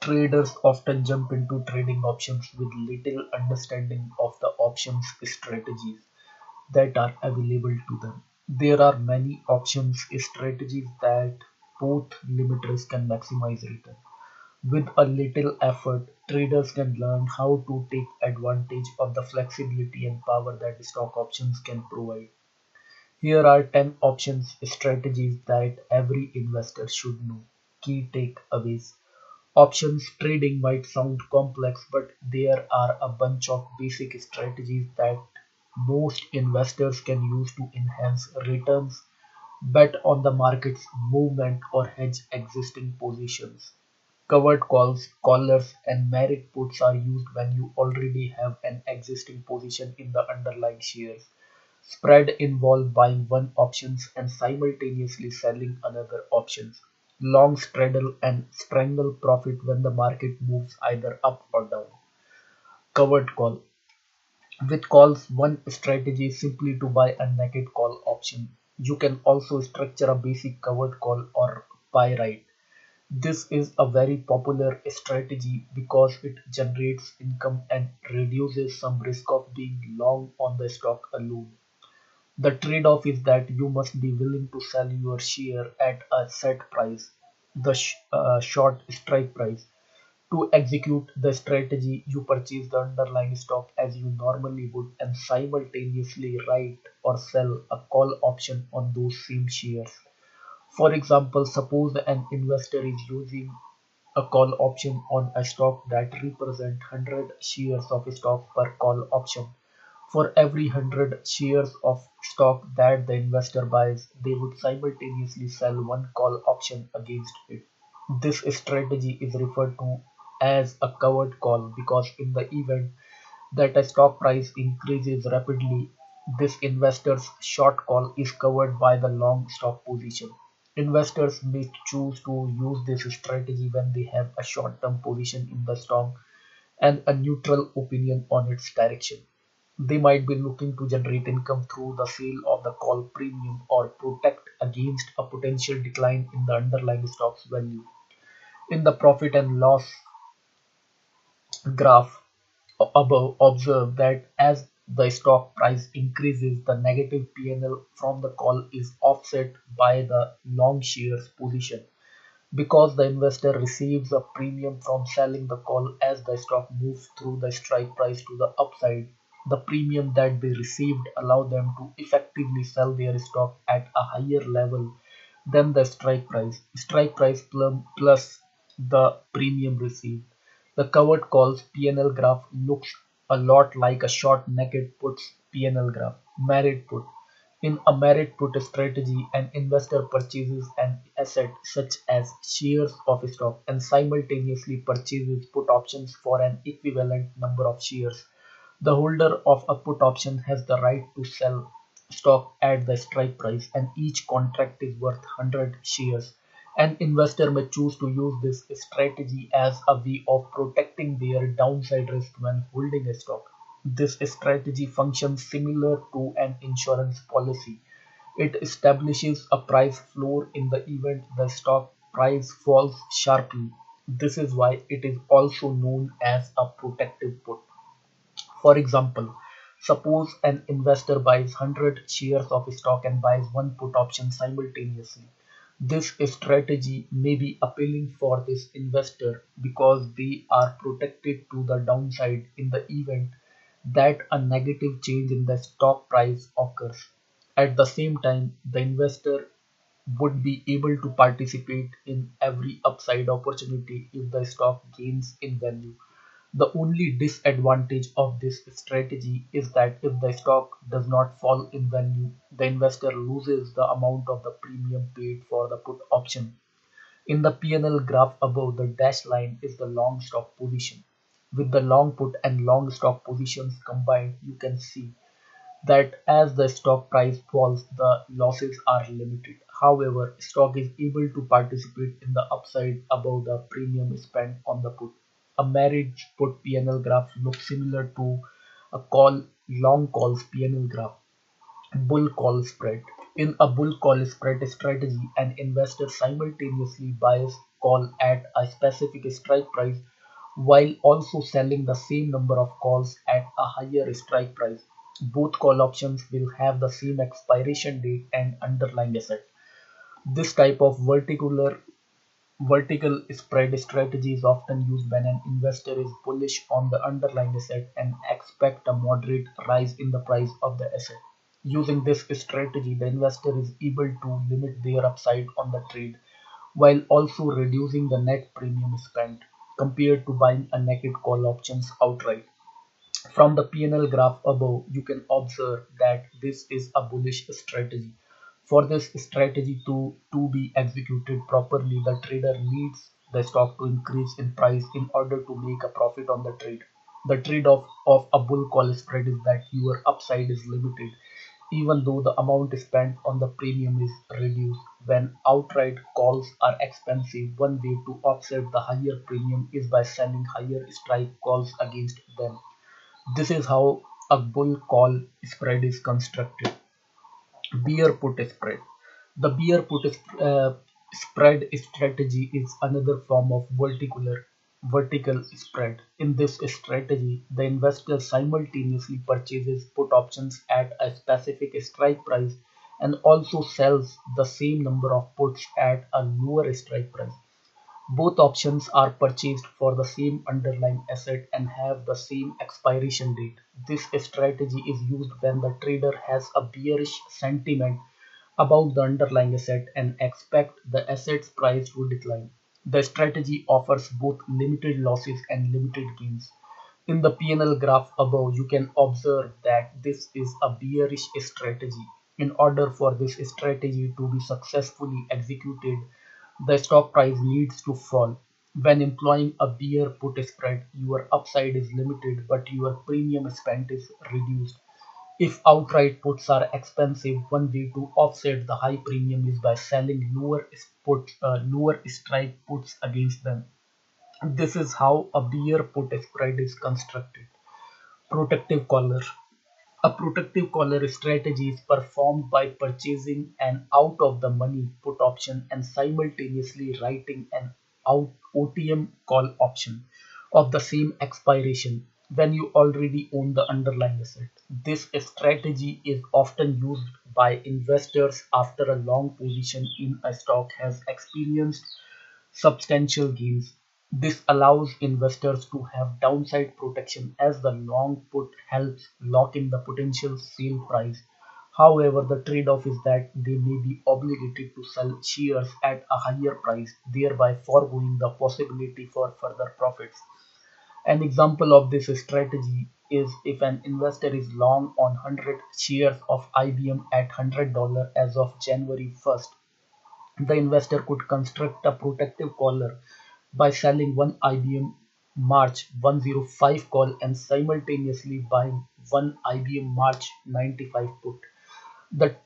Traders often jump into trading options with little understanding of the options strategies that are available to them. There are many options strategies that both limit risk and maximize return. With a little effort, traders can learn how to take advantage of the flexibility and power that stock options can provide. Here are 10 options strategies that every investor should know. Key takeaways. Options trading might sound complex, but there are a bunch of basic strategies that most investors can use to enhance returns, bet on the market's movement, or hedge existing positions. Covered calls, collars, and married puts are used when you already have an existing position in the underlying shares. Spread involve buying one options and simultaneously selling another options. Long straddle and strangle profit when the market moves either up or down. Covered call. With calls, one strategy is simply to buy a naked call option. You can also structure a basic covered call or buy-write. This is a very popular strategy because it generates income and reduces some risk of being long on the stock alone. The trade-off is that you must be willing to sell your share at a set price, the sh- uh, short strike price. To execute the strategy, you purchase the underlying stock as you normally would and simultaneously write or sell a call option on those same shares. For example, suppose an investor is using a call option on a stock that represents 100 shares of stock per call option. For every 100 shares of stock that the investor buys, they would simultaneously sell one call option against it. This strategy is referred to as a covered call because in the event that a stock price increases rapidly, this investor's short call is covered by the long stock position. Investors may choose to use this strategy when they have a short-term position in the stock and a neutral opinion on its direction. They might be looking to generate income through the sale of the call premium or protect against a potential decline in the underlying stock's value. In the profit and loss graph above, observe that as the stock price increases, the negative P&L from the call is offset by the long shares position. Because the investor receives a premium from selling the call as the stock moves through the strike price to the upside, the premium that they received allow them to effectively sell their stock at a higher level than the strike price. Strike price plus the premium received. The covered calls P&L graph looks a lot like a short naked puts P&L graph. Married put. In a married put strategy, an investor purchases an asset such as shares of stock and simultaneously purchases put options for an equivalent number of shares. The holder of a put option has the right to sell stock at the strike price, and each contract is worth 100 shares. An investor may choose to use this strategy as a way of protecting their downside risk when holding a stock. This strategy functions similar to an insurance policy. It establishes a price floor in the event the stock price falls sharply. This is why it is also known as a protective put. For example, suppose an investor buys 100 shares of stock and buys one put option simultaneously. This strategy may be appealing for this investor because they are protected to the downside in the event that a negative change in the stock price occurs. At the same time, the investor would be able to participate in every upside opportunity if the stock gains in value. The only disadvantage of this strategy is that if the stock does not fall in value, the investor loses the amount of the premium paid for the put option. In the P&L graph above, the dashed line is the long stock position. With the long put and long stock positions combined, you can see that as the stock price falls, the losses are limited. However, stock is able to participate in the upside above the premium spent on the put. A married put P&L graph looks similar to a call long calls P&L graph. Bull call spread. In a bull call spread strategy, an investor simultaneously buys call at a specific strike price while also selling the same number of calls at a higher strike price. Both call options will have the same expiration date and underlying asset. This type of vertical vertical spread strategy is often used when an investor is bullish on the underlying asset and expect a moderate rise in the price of the asset. Using this strategy, the investor is able to limit their upside on the trade while also reducing the net premium spent compared to buying a naked call options outright. From the P&L graph above, you can observe that this is a bullish strategy. For this strategy to, to be executed properly, the trader needs the stock to increase in price in order to make a profit on the trade. The trade-off of a bull call spread is that your upside is limited, even though the amount spent on the premium is reduced. When outright calls are expensive, one way to offset the higher premium is by selling higher strike calls against them. This is how a bull call spread is constructed. Bear put spread. The bear put uh, spread strategy is another form of vertical vertical spread. In this strategy, the investor simultaneously purchases put options at a specific strike price and also sells the same number of puts at a lower strike price. Both options are purchased for the same underlying asset and have the same expiration date. This strategy is used when the trader has a bearish sentiment about the underlying asset and expect the asset's price to decline. The strategy offers both limited losses and limited gains. In the P&L graph above, you can observe that this is a bearish strategy. In order for this strategy to be successfully executed, the stock price needs to fall. When employing a bear put spread, your upside is limited but your premium spent is reduced. If outright puts are expensive, one way to offset the high premium is by selling lower put, uh, lower strike puts against them. This is how a bear put spread is constructed. Protective collar. A protective collar strategy is performed by purchasing an out-of-the-money put option and simultaneously writing an out OTM call option of the same expiration when you already own the underlying asset. This strategy is often used by investors after a long position in a stock has experienced substantial gains. This allows investors to have downside protection as the long put helps lock in the potential sale price. However, the trade-off is that they may be obligated to sell shares at a higher price, thereby foregoing the possibility for further profits. An example of this strategy is if an investor is long on 100 shares of IBM at $100 as of January 1st, the investor could construct a protective collar by selling one IBM March 105 call and simultaneously buying one IBM March 95 put. The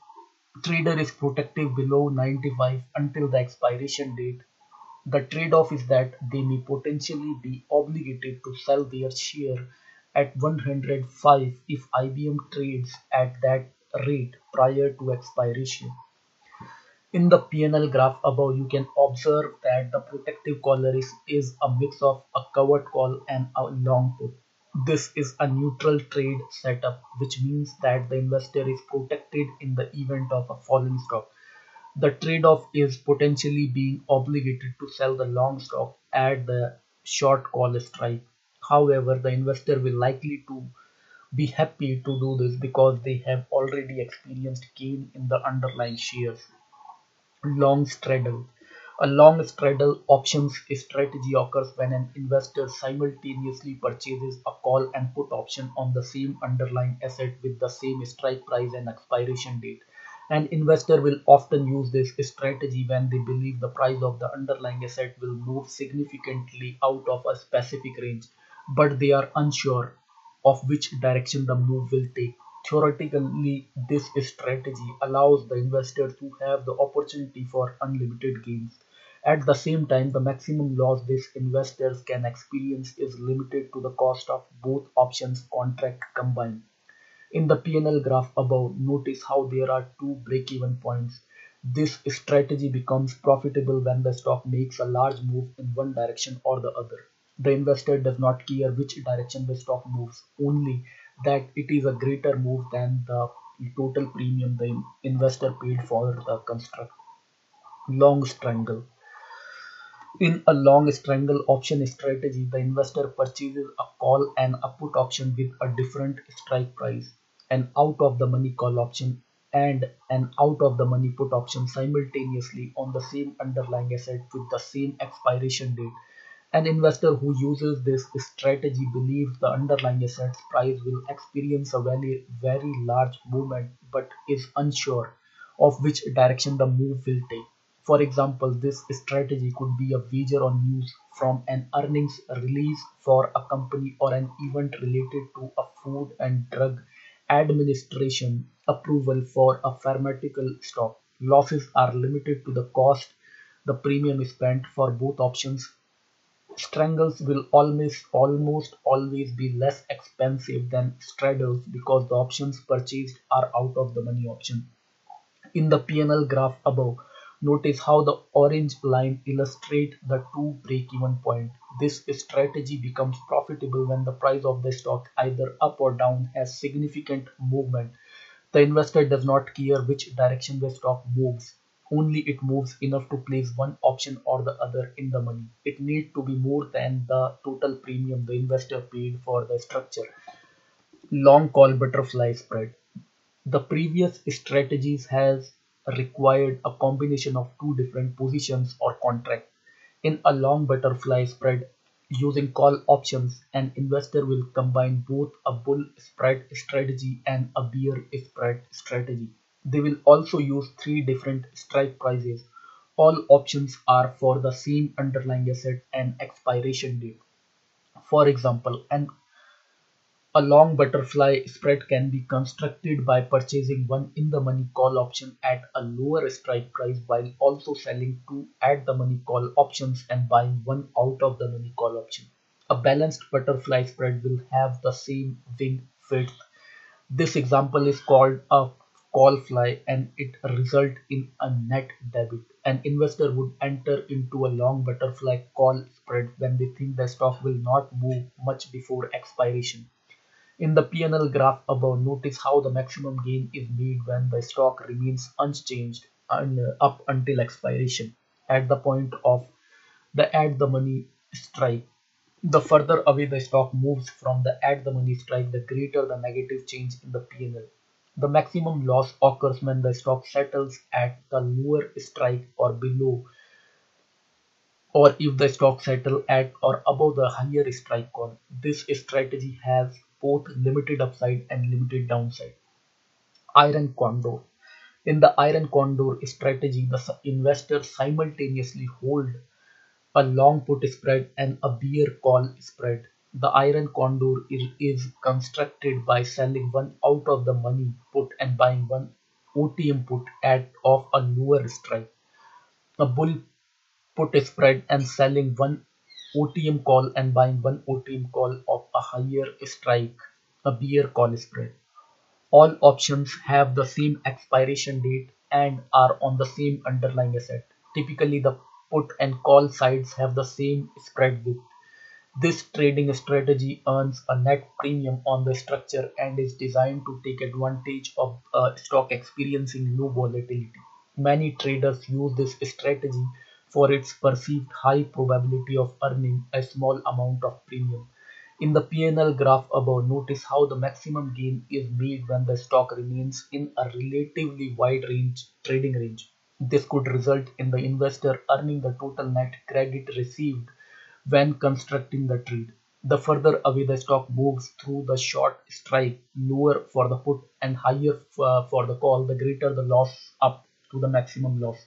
trader is protective below 95 until the expiration date. The trade-off is that they may potentially be obligated to sell their share at 105 if IBM trades at that rate prior to expiration. In the P&L graph above, you can observe that the protective collar is, is a mix of a covered call and a long put. This is a neutral trade setup, which means that the investor is protected in the event of a falling stock. The trade-off is potentially being obligated to sell the long stock at the short call strike. However, the investor will likely to be happy to do this because they have already experienced gain in the underlying shares. Long straddle. A long straddle options strategy occurs when an investor simultaneously purchases a call and put option on the same underlying asset with the same strike price and expiration date. An investor will often use this strategy when they believe the price of the underlying asset will move significantly out of a specific range, but they are unsure of which direction the move will take. Theoretically, this strategy allows the investor to have the opportunity for unlimited gains. At the same time, the maximum loss these investors can experience is limited to the cost of both options contract combined. In the P&L graph above, notice how there are two break-even points. This strategy becomes profitable when the stock makes a large move in one direction or the other. The investor does not care which direction the stock moves, only that it is a greater move than the total premium the investor paid for the construct. Long strangle. In a long strangle option strategy, the investor purchases a call and a put option with a different strike price, an out of the money call option and an out of the money put option simultaneously on the same underlying asset with the same expiration date. An investor who uses this strategy believes the underlying asset's price will experience a very, very large movement but is unsure of which direction the move will take. For example, this strategy could be a wager on news from an earnings release for a company or an event related to a food and drug administration approval for a pharmaceutical stock. Losses are limited to the cost the premium is spent for both options. Strangles will almost almost always be less expensive than straddles because the options purchased are out of the money option. In the P&L graph above, notice how the orange line illustrates the two break-even point. This strategy becomes profitable when the price of the stock, either up or down, has significant movement. The investor does not care which direction the stock moves, only it moves enough to place one option or the other in the money. It needs to be more than the total premium the investor paid for the structure. Long call butterfly spread. The previous strategies has required a combination of two different positions or contracts. In a long butterfly spread using call options, an investor will combine both a bull spread strategy and a bear spread strategy. They will also use three different strike prices. All options are for the same underlying asset and expiration date. For example, an a long butterfly spread can be constructed by purchasing one in-the-money call option at a lower strike price while also selling two at-the-money call options and buying one out-of-the-money call option. A balanced butterfly spread will have the same wing width. This example is called a call fly and it result in a net debit. An investor would enter into a long butterfly call spread when they think the stock will not move much before expiration. In the P&L graph above, notice how the maximum gain is made when the stock remains unchanged and uh, up until expiration at the point of the at the money strike. The further away the stock moves from the at the money strike, the greater the negative change in the P&L. The maximum loss occurs when the stock settles at the lower strike or below or if the stock settle at or above the higher strike call. This strategy has both limited upside and limited downside. Iron Condor. In the Iron Condor strategy, the investor simultaneously hold a long put spread and a bear call spread. The Iron Condor is, is constructed by selling one out of the money put and buying one OTM put at of a lower strike. A bull put spread and selling one OTM call and buying one OTM call of a higher strike, a bear call spread. All options have the same expiration date and are on the same underlying asset. Typically, the put and call sides have the same spread width. This trading strategy earns a net premium on the structure and is designed to take advantage of a stock experiencing low volatility. Many traders use this strategy for its perceived high probability of earning a small amount of premium. In the P&L graph above, notice how the maximum gain is made when the stock remains in a relatively wide range trading range. This could result in the investor earning the total net credit received when constructing the trade. The further away the stock moves through the short strike, lower for the put and higher uh, for the call, the greater the loss up to the maximum loss.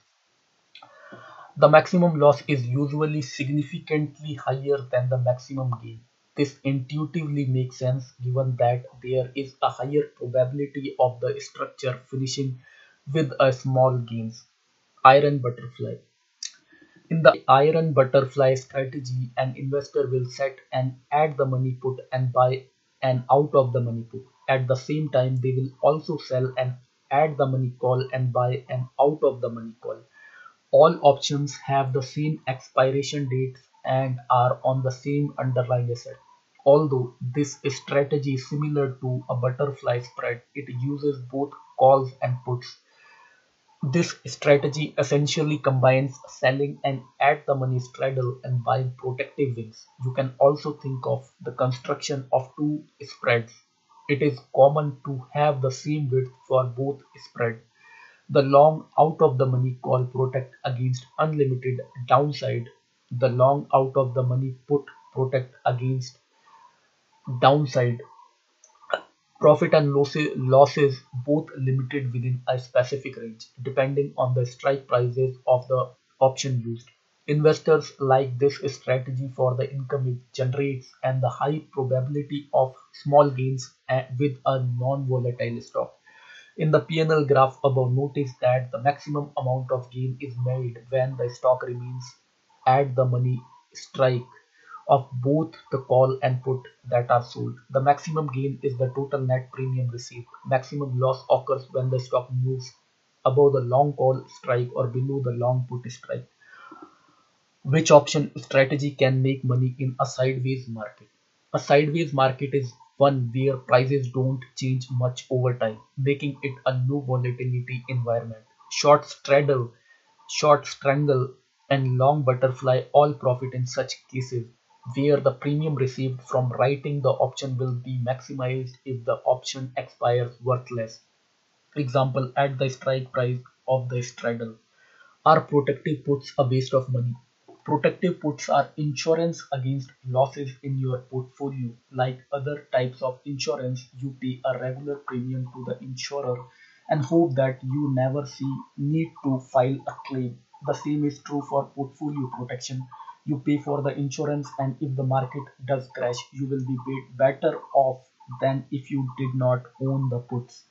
The maximum loss is usually significantly higher than the maximum gain. This intuitively makes sense given that there is a higher probability of the structure finishing with a small gains. Iron butterfly. In the iron butterfly strategy, an investor will set an at the money put and buy an out of the money put. At the same time, they will also sell an at the money call and buy an out of the money call. All options have the same expiration dates and are on the same underlying asset. Although this strategy is similar to a butterfly spread, it uses both calls and puts. This strategy essentially combines selling an at-the-money straddle and buying protective wings. You can also think of the construction of two spreads. It is common to have the same width for both spreads. The long out of the money call protect against unlimited downside. The long out of the money put protect against downside. Profit and losses both limited within a specific range, depending on the strike prices of the option used. Investors like this strategy for the income it generates and the high probability of small gains uh, with a non-volatile stock. In the P&L graph above, notice that the maximum amount of gain is made when the stock remains at the money strike of both the call and put that are sold. The maximum gain is the total net premium received. Maximum loss occurs when the stock moves above the long call strike or below the long put strike. Which option strategy can make money in a sideways market? A sideways market is one where prices don't change much over time, making it a low volatility environment. Short straddle, short strangle, and long butterfly all profit in such cases where the premium received from writing the option will be maximized if the option expires worthless. Example at the strike price of the straddle. Are protective puts a waste of money? Protective puts are insurance against losses in your portfolio. Like other types of insurance, you pay a regular premium to the insurer and hope that you never see need to file a claim. The same is true for portfolio protection. You pay for the insurance and if the market does crash, you will be paid better off than if you did not own the puts.